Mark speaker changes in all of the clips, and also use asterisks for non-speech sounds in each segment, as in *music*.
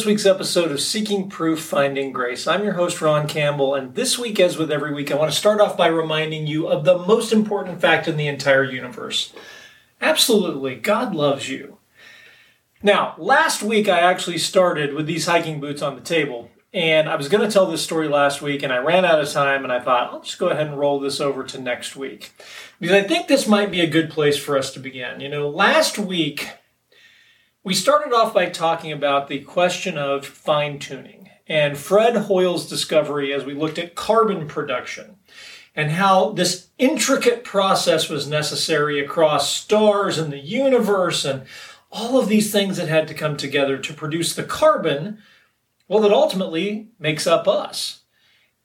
Speaker 1: this week's episode of Seeking Proof Finding Grace. I'm your host, Ron Campbell, and this week, as with every week, I want to start off by reminding you of the most important fact in the entire universe. Absolutely, God loves you. Now, last week I actually started with these hiking boots on the table, and I was going to tell this story last week, and I ran out of time, and I thought, I'll just go ahead and roll this over to next week. Because I think this might be a good place for us to begin. You know, last week, we started off by talking about the question of fine tuning and Fred Hoyle's discovery as we looked at carbon production and how this intricate process was necessary across stars and the universe and all of these things that had to come together to produce the carbon, well, that ultimately makes up us.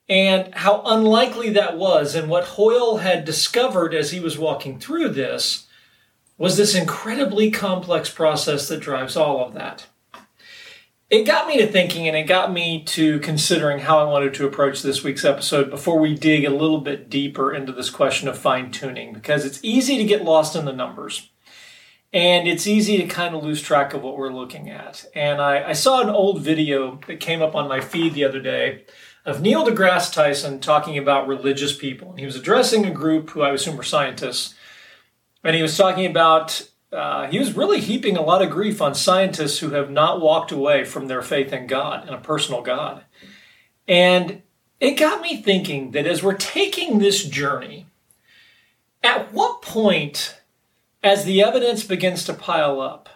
Speaker 1: And how unlikely that was, and what Hoyle had discovered as he was walking through this was this incredibly complex process that drives all of that. It got me to thinking and it got me to considering how I wanted to approach this week's episode before we dig a little bit deeper into this question of fine tuning because it's easy to get lost in the numbers and it's easy to kind of lose track of what we're looking at. And I, I saw an old video that came up on my feed the other day of Neil deGrasse Tyson talking about religious people. And he was addressing a group who I assume were scientists and he was talking about, uh, he was really heaping a lot of grief on scientists who have not walked away from their faith in God and a personal God. And it got me thinking that as we're taking this journey, at what point, as the evidence begins to pile up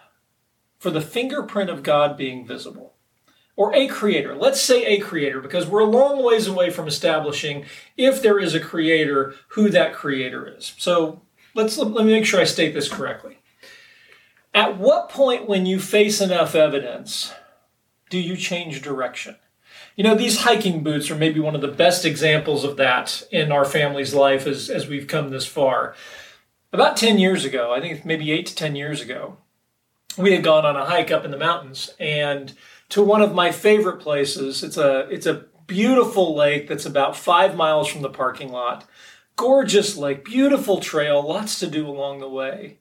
Speaker 1: for the fingerprint of God being visible, or a creator, let's say a creator, because we're a long ways away from establishing if there is a creator, who that creator is. So let's let me make sure I state this correctly. At what point, when you face enough evidence, do you change direction? You know, these hiking boots are maybe one of the best examples of that in our family's life as, as we've come this far. About 10 years ago, I think maybe 8 to 10 years ago, we had gone on a hike up in the mountains and to one of my favorite places. It's a it's a beautiful lake that's about 5 miles from the parking lot gorgeous lake, beautiful trail, lots to do along the way.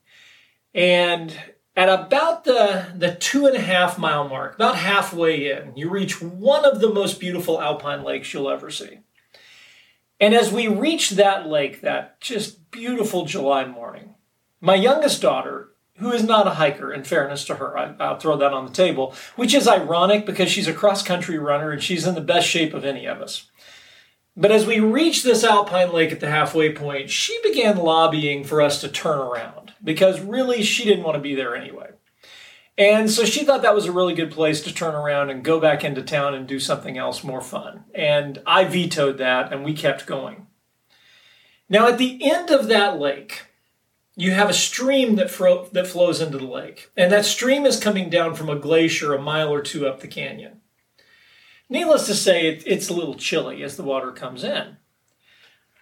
Speaker 1: And at about the, the two and a half mile mark, about halfway in, you reach one of the most beautiful alpine lakes you'll ever see. And as we reach that lake, that just beautiful July morning, my youngest daughter, who is not a hiker, in fairness to her, I, will throw that on the table, which is ironic because she's a cross country runner and she's in the best shape of any of us. But as we reached this alpine lake at the halfway point, she began lobbying for us to turn around because really she didn't want to be there anyway. And so she thought that was a really good place to turn around and go back into town and do something else more fun. And I vetoed that and we kept going. Now, at the end of that lake, you have a stream that, fro- that flows into the lake. And that stream is coming down from a glacier a mile or two up the canyon. Needless to say, it, it's a little chilly as the water comes in.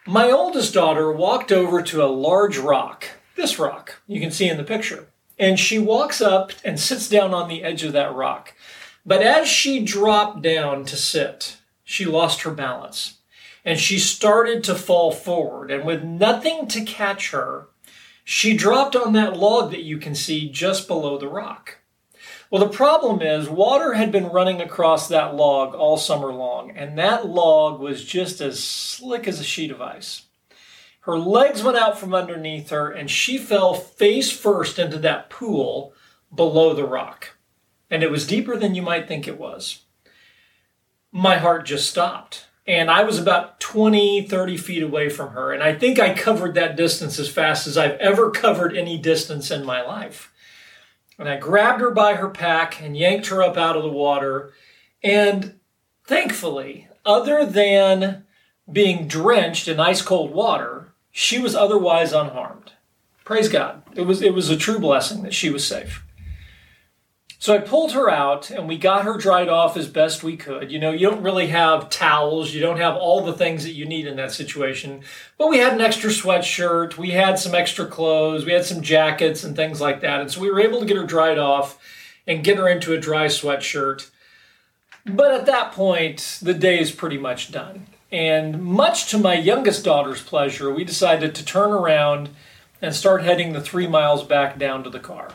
Speaker 1: My oldest daughter walked over to a large rock, this rock you can see in the picture, and she walks up and sits down on the edge of that rock. But as she dropped down to sit, she lost her balance and she started to fall forward. And with nothing to catch her, she dropped on that log that you can see just below the rock. Well, the problem is water had been running across that log all summer long, and that log was just as slick as a sheet of ice. Her legs went out from underneath her, and she fell face first into that pool below the rock. And it was deeper than you might think it was. My heart just stopped. And I was about 20, 30 feet away from her. And I think I covered that distance as fast as I've ever covered any distance in my life. And I grabbed her by her pack and yanked her up out of the water. And thankfully, other than being drenched in ice cold water, she was otherwise unharmed. Praise God. It was, it was a true blessing that she was safe. So I pulled her out and we got her dried off as best we could. You know, you don't really have towels, you don't have all the things that you need in that situation. But we had an extra sweatshirt, we had some extra clothes, we had some jackets and things like that. And so we were able to get her dried off and get her into a dry sweatshirt. But at that point, the day is pretty much done. And much to my youngest daughter's pleasure, we decided to turn around and start heading the three miles back down to the car.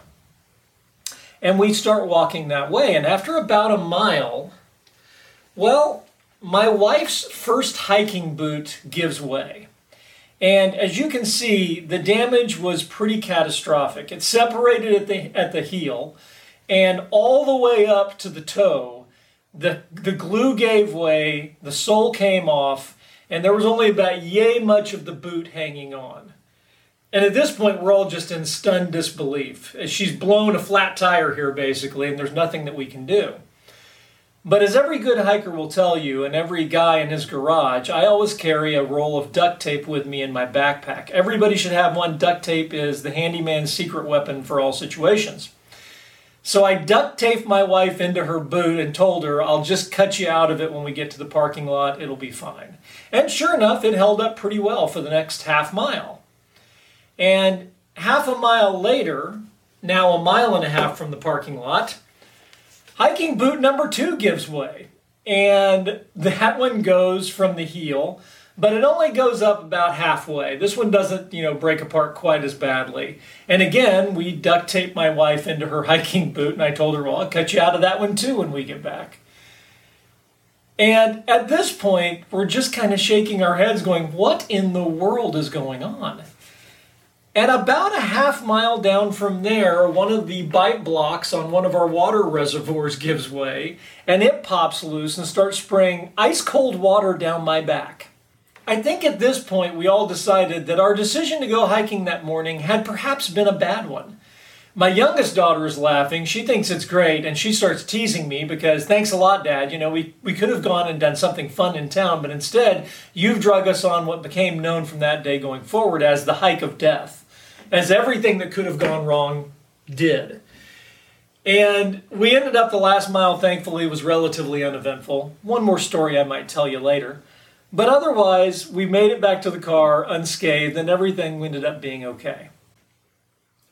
Speaker 1: And we start walking that way. And after about a mile, well, my wife's first hiking boot gives way. And as you can see, the damage was pretty catastrophic. It separated at the, at the heel and all the way up to the toe. The, the glue gave way, the sole came off, and there was only about yay much of the boot hanging on. And at this point, we're all just in stunned disbelief. She's blown a flat tire here, basically, and there's nothing that we can do. But as every good hiker will tell you, and every guy in his garage, I always carry a roll of duct tape with me in my backpack. Everybody should have one. Duct tape is the handyman's secret weapon for all situations. So I duct taped my wife into her boot and told her, I'll just cut you out of it when we get to the parking lot. It'll be fine. And sure enough, it held up pretty well for the next half mile. And half a mile later, now a mile and a half from the parking lot, Hiking boot number two gives way, and that one goes from the heel, but it only goes up about halfway. This one doesn't, you know, break apart quite as badly. And again, we duct taped my wife into her *laughs* hiking boot, and I told her, well, I'll cut you out of that one too when we get back. And at this point, we're just kind of shaking our heads, going, what in the world is going on? And about a half mile down from there, one of the bite blocks on one of our water reservoirs gives way, and it pops loose and starts spraying ice cold water down my back. I think at this point we all decided that our decision to go hiking that morning had perhaps been a bad one. My youngest daughter is laughing. She thinks it's great, and she starts teasing me because, thanks a lot, Dad. You know, we, we could have gone and done something fun in town, but instead, you've drug us on what became known from that day going forward as the hike of death as everything that could have gone wrong did. And we ended up the last mile, thankfully, was relatively uneventful. One more story I might tell you later. But otherwise, we made it back to the car unscathed and everything ended up being okay.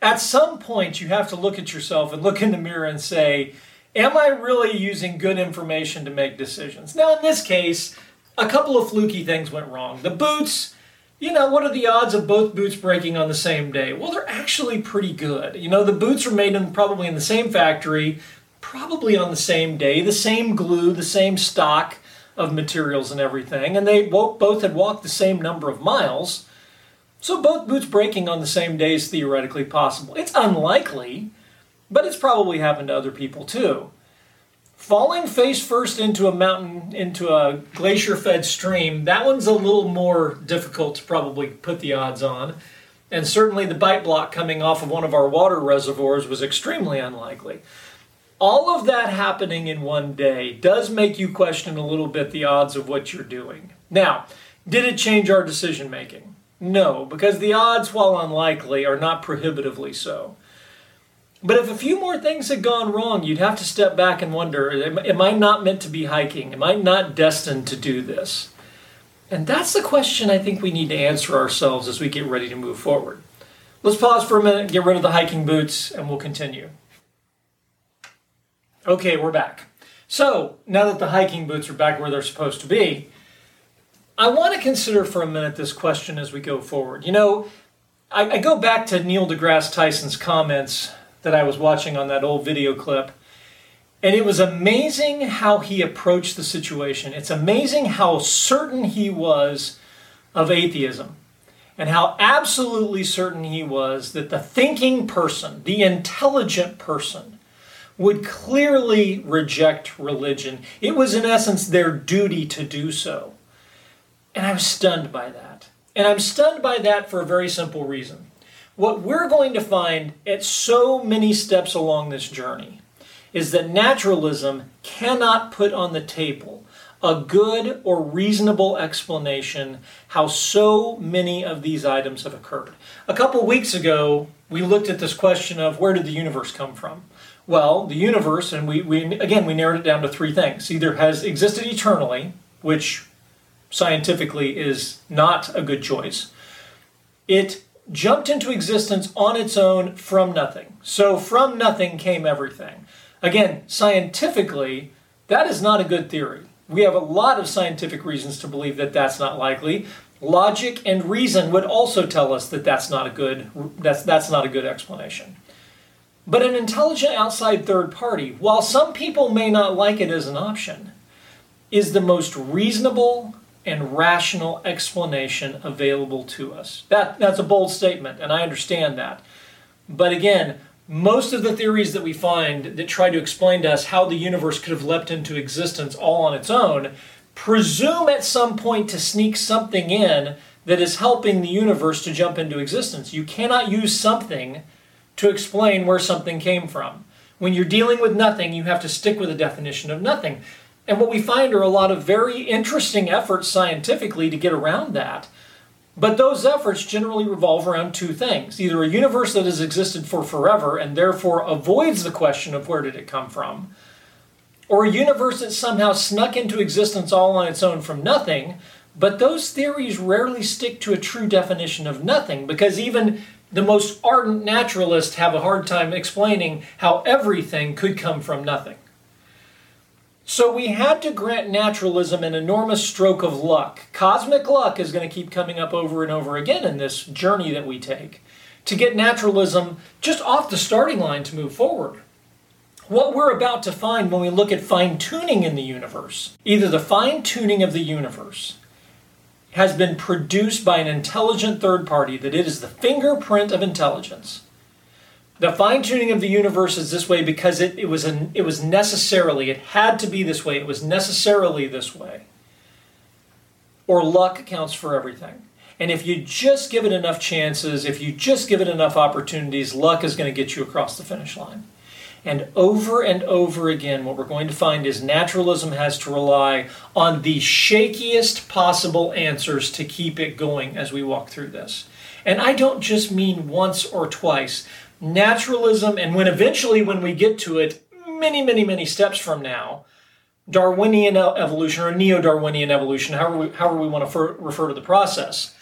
Speaker 1: At some point, you have to look at yourself and look in the mirror and say, Am I really using good information to make decisions? Now, in this case, a couple of fluky things went wrong. The boots, you know, what are the odds of both boots breaking on the same day? Well, they're actually pretty good. You know, the boots are made in probably in the same factory, probably on the same day, the same glue, the same stock of materials and everything, and they both had walked the same number of miles. So both boots breaking on the same day is theoretically possible. It's unlikely, but it's probably happened to other people too. Falling face first into a mountain, into a glacier fed stream, that one's a little more difficult to probably put the odds on. And certainly the bite block coming off of one of our water reservoirs was extremely unlikely. All of that happening in one day does make you question a little bit the odds of what you're doing. Now, did it change our decision making? No, because the odds, while unlikely, are not prohibitively so. But if a few more things had gone wrong, you'd have to step back and wonder am, I not meant to be hiking? Am I not destined to do this? And that's the question I think we need to answer ourselves as we get ready to move forward. Let's pause for a minute, get rid of the hiking boots, and we'll continue. Okay, we're back. So, now that the hiking boots are back where they're supposed to be, I want to consider for a minute this question as we go forward. You know, I, I go back to Neil deGrasse Tyson's comments that I was watching on that old video clip. And it was amazing how he approached the situation. It's amazing how certain he was of atheism and how absolutely certain he was that the thinking person, the intelligent person, would clearly reject religion. It was, in essence, their duty to do so. And I was stunned by that. And I'm stunned by that for a very simple reason what we're going to find at so many steps along this journey is that naturalism cannot put on the table a good or reasonable explanation how so many of these items have occurred. A couple weeks ago, we looked at this question of where did the universe come from? Well, the universe, and we, we again we narrowed it down to three things: either has existed eternally, which scientifically is not a good choice. It jumped into existence on its own from nothing. So from nothing came everything. Again, scientifically, that is not a good theory. We have a lot of scientific reasons to believe that that's not likely. Logic and reason would also tell us that that's not a good that's that's not a good explanation. But an intelligent outside third party, while some people may not like it as an option, is the most reasonable and rational explanation available to us. That, that's a bold statement, and I understand that. But again, most of the theories that we find that try to explain to us how the universe could have leapt into existence all on its own presume at some point to sneak something in that is helping the universe to jump into existence. You cannot use something to explain where something came from. When you're dealing with nothing, you have to stick with a definition of nothing. And what we find are a lot of very interesting efforts scientifically to get around that. But those efforts generally revolve around two things either a universe that has existed for forever and therefore avoids the question of where did it come from, or a universe that somehow snuck into existence all on its own from nothing. But those theories rarely stick to a true definition of nothing because even the most ardent naturalists have a hard time explaining how everything could come from nothing. So we had to grant naturalism an enormous stroke of luck. Cosmic luck is going to keep coming up over and over again in this journey that we take to get naturalism just off the starting line to move forward. What we're about to find when we look at fine tuning in the universe, either the fine tuning of the universe has been produced by an intelligent third party, that it is the fingerprint of intelligence. The fine tuning of the universe is this way because it, it, was an, it was necessarily, it had to be this way, it was necessarily this way. Or luck accounts for everything. And if you just give it enough chances, if you just give it enough opportunities, luck is going to get you across the finish line. And over and over again, what we're going to find is naturalism has to rely on the shakiest possible answers to keep it going as we walk through this. And I don't just mean once or twice. Naturalism, and when eventually, when we get to it, many, many, many steps from now, Darwinian evolution or neo Darwinian evolution, however we, however we want to refer, refer to the process,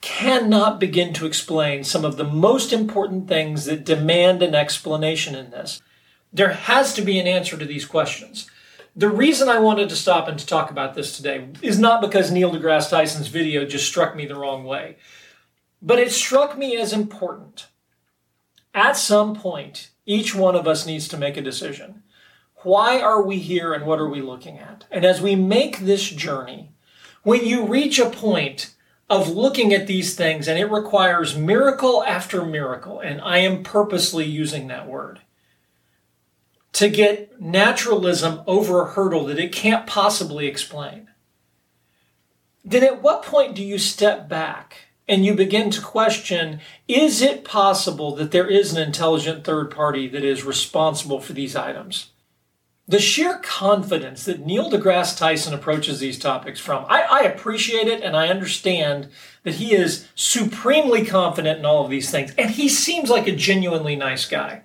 Speaker 1: cannot begin to explain some of the most important things that demand an explanation in this. There has to be an answer to these questions. The reason I wanted to stop and to talk about this today is not because Neil deGrasse Tyson's video just struck me the wrong way, but it struck me as important. At some point, each one of us needs to make a decision. Why are we here and what are we looking at? And as we make this journey, when you reach a point of looking at these things, and it requires miracle after miracle, and I am purposely using that word, to get naturalism over a hurdle that it can't possibly explain. Then at what point do you step back and you begin to question is it possible that there is an intelligent third party that is responsible for these items? the sheer confidence that Neil deGrasse Tyson approaches these topics from, I, I, appreciate it and I understand that he is supremely confident in all of these things. And he seems like a genuinely nice guy.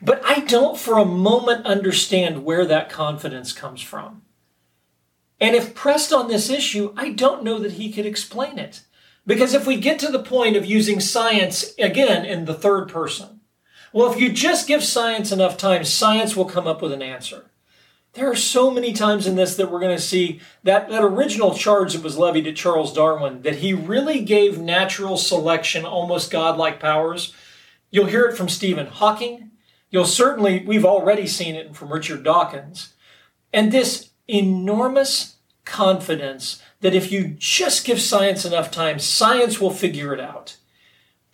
Speaker 1: But I don't for a moment understand where that confidence comes from. And if pressed on this issue, I don't know that he could explain it. Because if we get to the point of using science, again, in the third person, well, if you just give science enough time, science will come up with an answer. There are so many times in this that we're going to see that, that original charge that was levied at Charles Darwin, that he really gave natural selection almost godlike powers. You'll hear it from Stephen Hawking. You'll certainly, we've already seen it from Richard Dawkins. And this enormous confidence that if you just give science enough time, science will figure it out.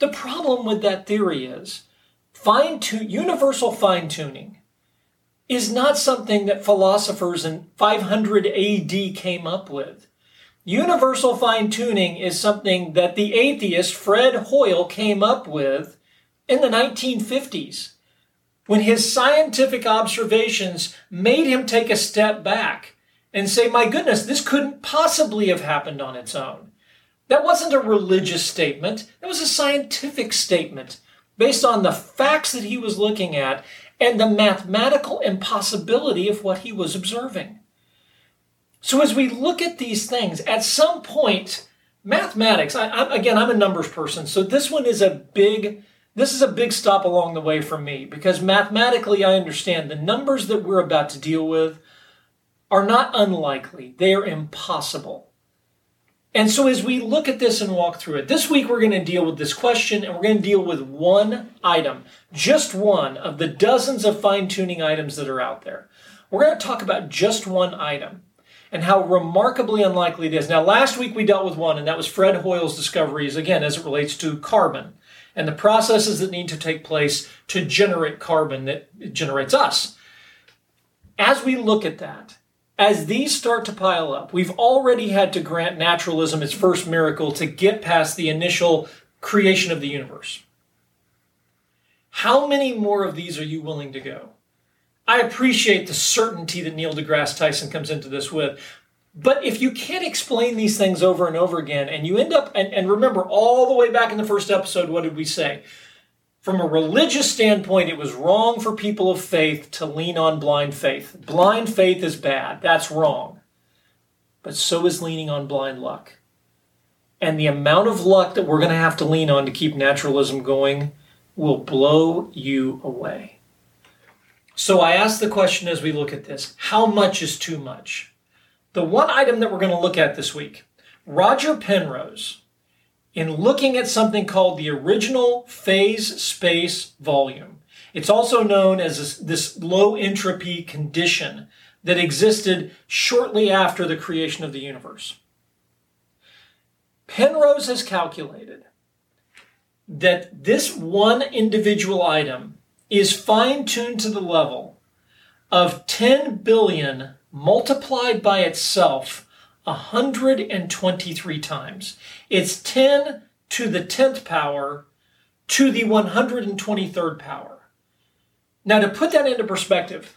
Speaker 1: The problem with that theory is fine tune, universal fine tuning is not something that philosophers in 500 AD came up with. Universal fine tuning is something that the atheist Fred Hoyle came up with in the 1950s when his scientific observations made him take a step back and say, my goodness, this couldn't possibly have happened on its own. That wasn't a religious statement. It was a scientific statement based on the facts that he was looking at and the mathematical impossibility of what he was observing. So, as we look at these things, at some point, mathematics, I, I, again, I'm a numbers person, so this one is a big. This is a big stop along the way for me because mathematically I understand the numbers that we're about to deal with are not unlikely. They are impossible. And so, as we look at this and walk through it, this week we're going to deal with this question and we're going to deal with one item, just one of the dozens of fine tuning items that are out there. We're going to talk about just one item and how remarkably unlikely it is. Now, last week we dealt with one, and that was Fred Hoyle's discoveries, again, as it relates to carbon and the processes that need to take place to generate carbon that generates us. As we look at that, as these start to pile up, we've already had to grant naturalism its first miracle to get past the initial creation of the universe. How many more of these are you willing to go? I appreciate the certainty that Neil deGrasse Tyson comes into this with. But if you can't explain these things over and over again, and you end up, and, and remember all the way back in the first episode, what did we say? From a religious standpoint, it was wrong for people of faith to lean on blind faith. Blind faith is bad. That's wrong. But so is leaning on blind luck. And the amount of luck that we're going to have to lean on to keep naturalism going will blow you away. So I ask the question as we look at this how much is too much? The one item that we're going to look at this week, Roger Penrose, in looking at something called the original phase space volume. It's also known as this, low entropy condition that existed shortly after the creation of the universe. Penrose has calculated that this one individual item is fine tuned to the level of 10 billion multiplied by itself 123 times. It's 10 to the 10th power to the 123rd power. Now, to put that into perspective,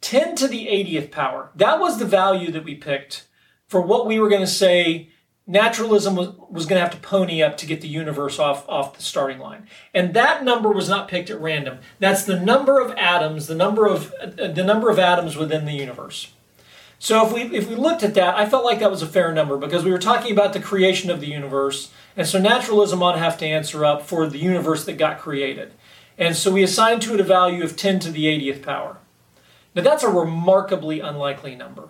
Speaker 1: 10 to the 80th power, that was the value that we picked for what we were going to say naturalism was, was going to have to pony up to get the universe off, off the starting line. And that number was not picked at random. That's the number of atoms, the number of the number of atoms within the universe. So if we if we looked at that, I felt like that was a fair number because we were talking about the creation of the universe, and so naturalism ought to have to answer up for the universe that got created. And so we assigned to it a value of 10 to the 80th power. Now that's a remarkably unlikely number.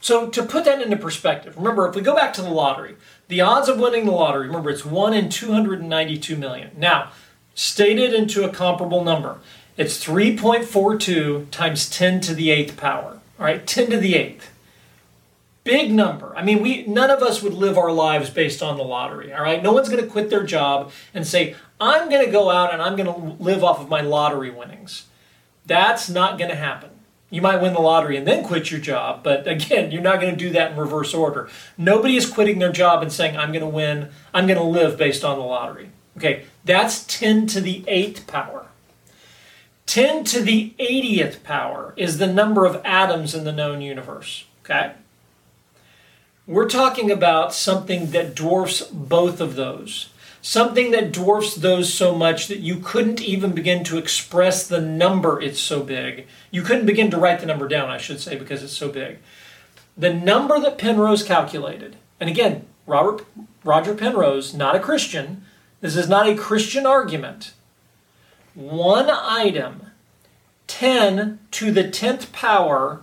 Speaker 1: So to put that into perspective, remember if we go back to the lottery, the odds of winning the lottery, remember it's 1 in 292 million. Now, stated into a comparable number, it's 3.42 times 10 to the 8th power. All right, 10 to the 8th. Big number. I mean, we none of us would live our lives based on the lottery, all right? No one's going to quit their job and say, "I'm going to go out and I'm going to live off of my lottery winnings." That's not going to happen. You might win the lottery and then quit your job, but again, you're not going to do that in reverse order. Nobody is quitting their job and saying, I'm going to win, I'm going to live based on the lottery. Okay, that's 10 to the 8th power. 10 to the 80th power is the number of atoms in the known universe. Okay? We're talking about something that dwarfs both of those something that dwarfs those so much that you couldn't even begin to express the number, it's so big. You couldn't begin to write the number down, I should say, because it's so big. The number that Penrose calculated, and again, Robert, Roger Penrose, not a Christian, this is not a Christian argument. One item, 10 to the 10th power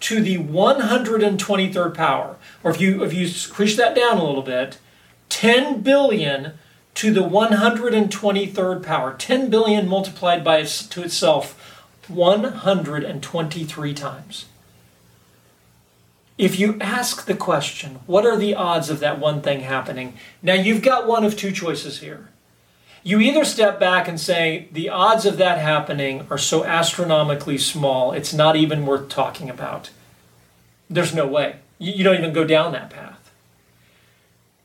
Speaker 1: to the 123rd power. Or if you if you squish that down a little bit, 10 billion to the 123rd power. 10 billion multiplied by to itself 123 times. If you ask the question, what are the odds of that one thing happening? Now you've got one of two choices here. You either step back and say, the odds of that happening are so astronomically small, it's not even worth talking about. There's no way. You don't even go down that path.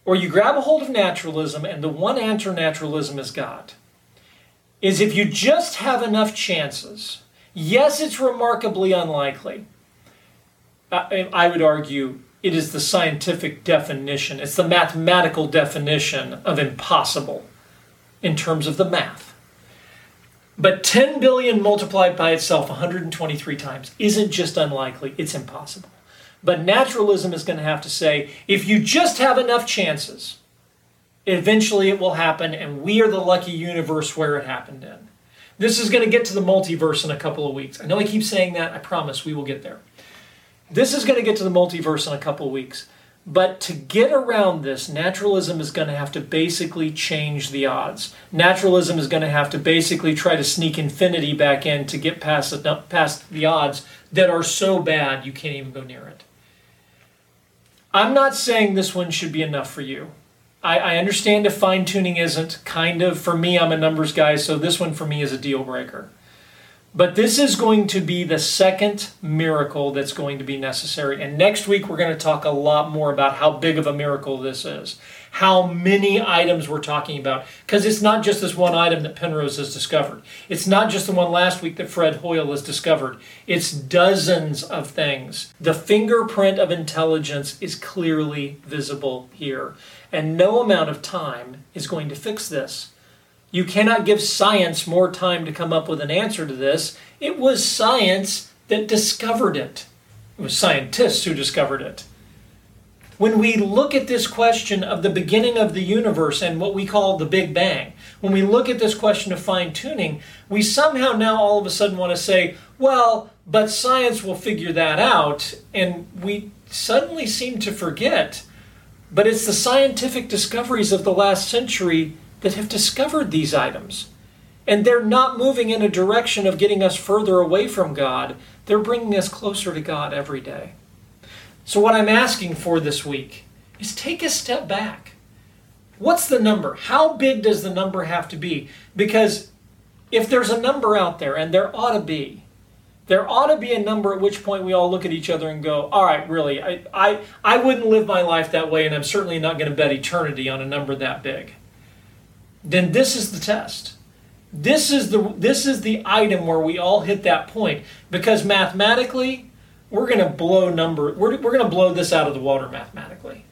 Speaker 1: Or you grab a hold of naturalism, and the one answer naturalism has got is if you just have enough chances, yes, it's remarkably unlikely. I would argue it is the scientific definition, it's the mathematical definition of impossible in terms of the math. But 10 billion multiplied by itself 123 times isn't just unlikely, it's impossible. But naturalism is going to have to say if you just have enough chances, eventually it will happen, and we are the lucky universe where it happened in. This is going to get to the multiverse in a couple of weeks. I know I keep saying that, I promise we will get there. This is going to get to the multiverse in a couple of weeks. But to get around this, naturalism is going to have to basically change the odds. Naturalism is going to have to basically try to sneak infinity back in to get past the, past the odds that are so bad you can't even go near it. I'm not saying this one should be enough for you. I, I understand if fine tuning isn't. Kind of, for me, I'm a numbers guy, so this one for me is a deal breaker. But this is going to be the second miracle that's going to be necessary. And next week, we're going to talk a lot more about how big of a miracle this is, how many items we're talking about. Because it's not just this one item that Penrose has discovered, it's not just the one last week that Fred Hoyle has discovered, it's dozens of things. The fingerprint of intelligence is clearly visible here. And no amount of time is going to fix this. You cannot give science more time to come up with an answer to this. It was science that discovered it, it was scientists who discovered it. When we look at this question of the beginning of the universe and what we call the Big Bang, when we look at this question of fine tuning, we somehow now all of a sudden want to say, well, but science will figure that out. And we suddenly seem to forget. But it's the scientific discoveries of the last century that have discovered these items. And they're not moving in a direction of getting us further away from God, they're bringing us closer to God every day. So, what I'm asking for this week is take a step back. What's the number? How big does the number have to be? Because if there's a number out there, and there ought to be, there ought to be a number at which point we all look at each other and go, all right, really, I, I, I wouldn't live my life that way, and I'm certainly not going to bet eternity on a number that big then this is the test. This is the this is the item where we all hit that point because mathematically we're going to blow number we're, we're going to blow this out of the water mathematically.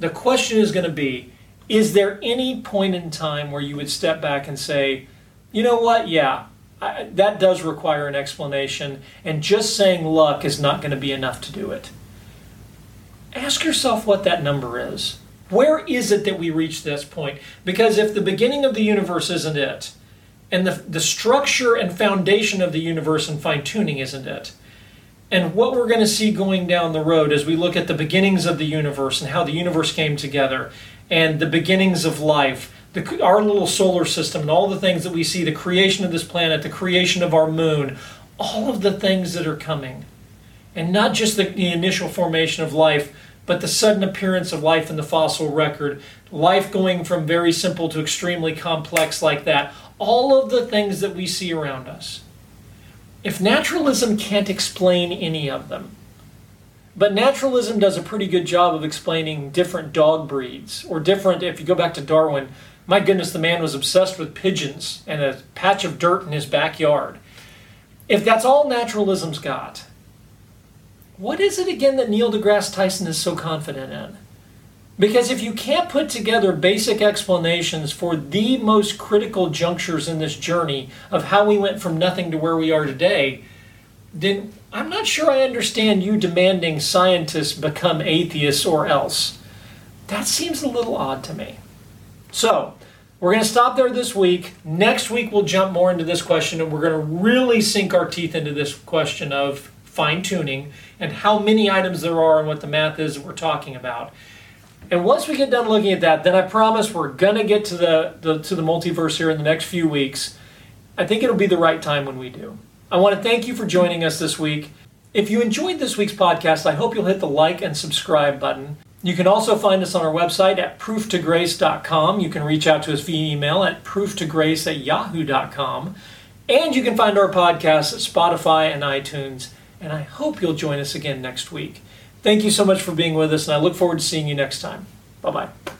Speaker 1: The question is going to be is there any point in time where you would step back and say, you know what? Yeah, I, that does require an explanation, and just saying luck is not going to be enough to do it. Ask yourself what that number is. Where is it that we reach this point? Because if the beginning of the universe isn't it, and the, the structure and foundation of the universe and fine tuning isn't it, and what we're going to see going down the road as we look at the beginnings of the universe and how the universe came together, and the beginnings of life, the, our little solar system, and all the things that we see the creation of this planet, the creation of our moon, all of the things that are coming. And not just the, the initial formation of life but the sudden appearance of life in the fossil record, life going from very simple to extremely complex like that, all of the things that we see around us. If naturalism can't explain any of them, but naturalism does a pretty good job of explaining different dog breeds, or different, if you go back to Darwin, my goodness, the man was obsessed with pigeons and a patch of dirt in his backyard. If that's all naturalism's got, what is it again that Neil deGrasse Tyson is so confident in? Because if you can't put together basic explanations for the most critical junctures in this journey of how we went from nothing to where we are today, then I'm not sure I understand you demanding scientists become atheists or else. That seems a little odd to me. So, we're going to stop there this week. Next week, we'll jump more into this question and we're going to really sink our teeth into this question of fine tuning and how many items there are and what the math is that we're talking about. And once we get done looking at that, then I promise we're gonna get to the, the to the multiverse here in the next few weeks. I think it'll be the right time when we do. I want to thank you for joining us this week. If you enjoyed this week's podcast, I hope you'll hit the like and subscribe button. You can also find us on our website at prooftograce.com. You can reach out to us via email at prooftograce at yahoo.com. And you can find our podcast at Spotify and iTunes and I hope you'll join us again next week. Thank you so much for being with us, and I look forward to seeing you next time. Bye bye.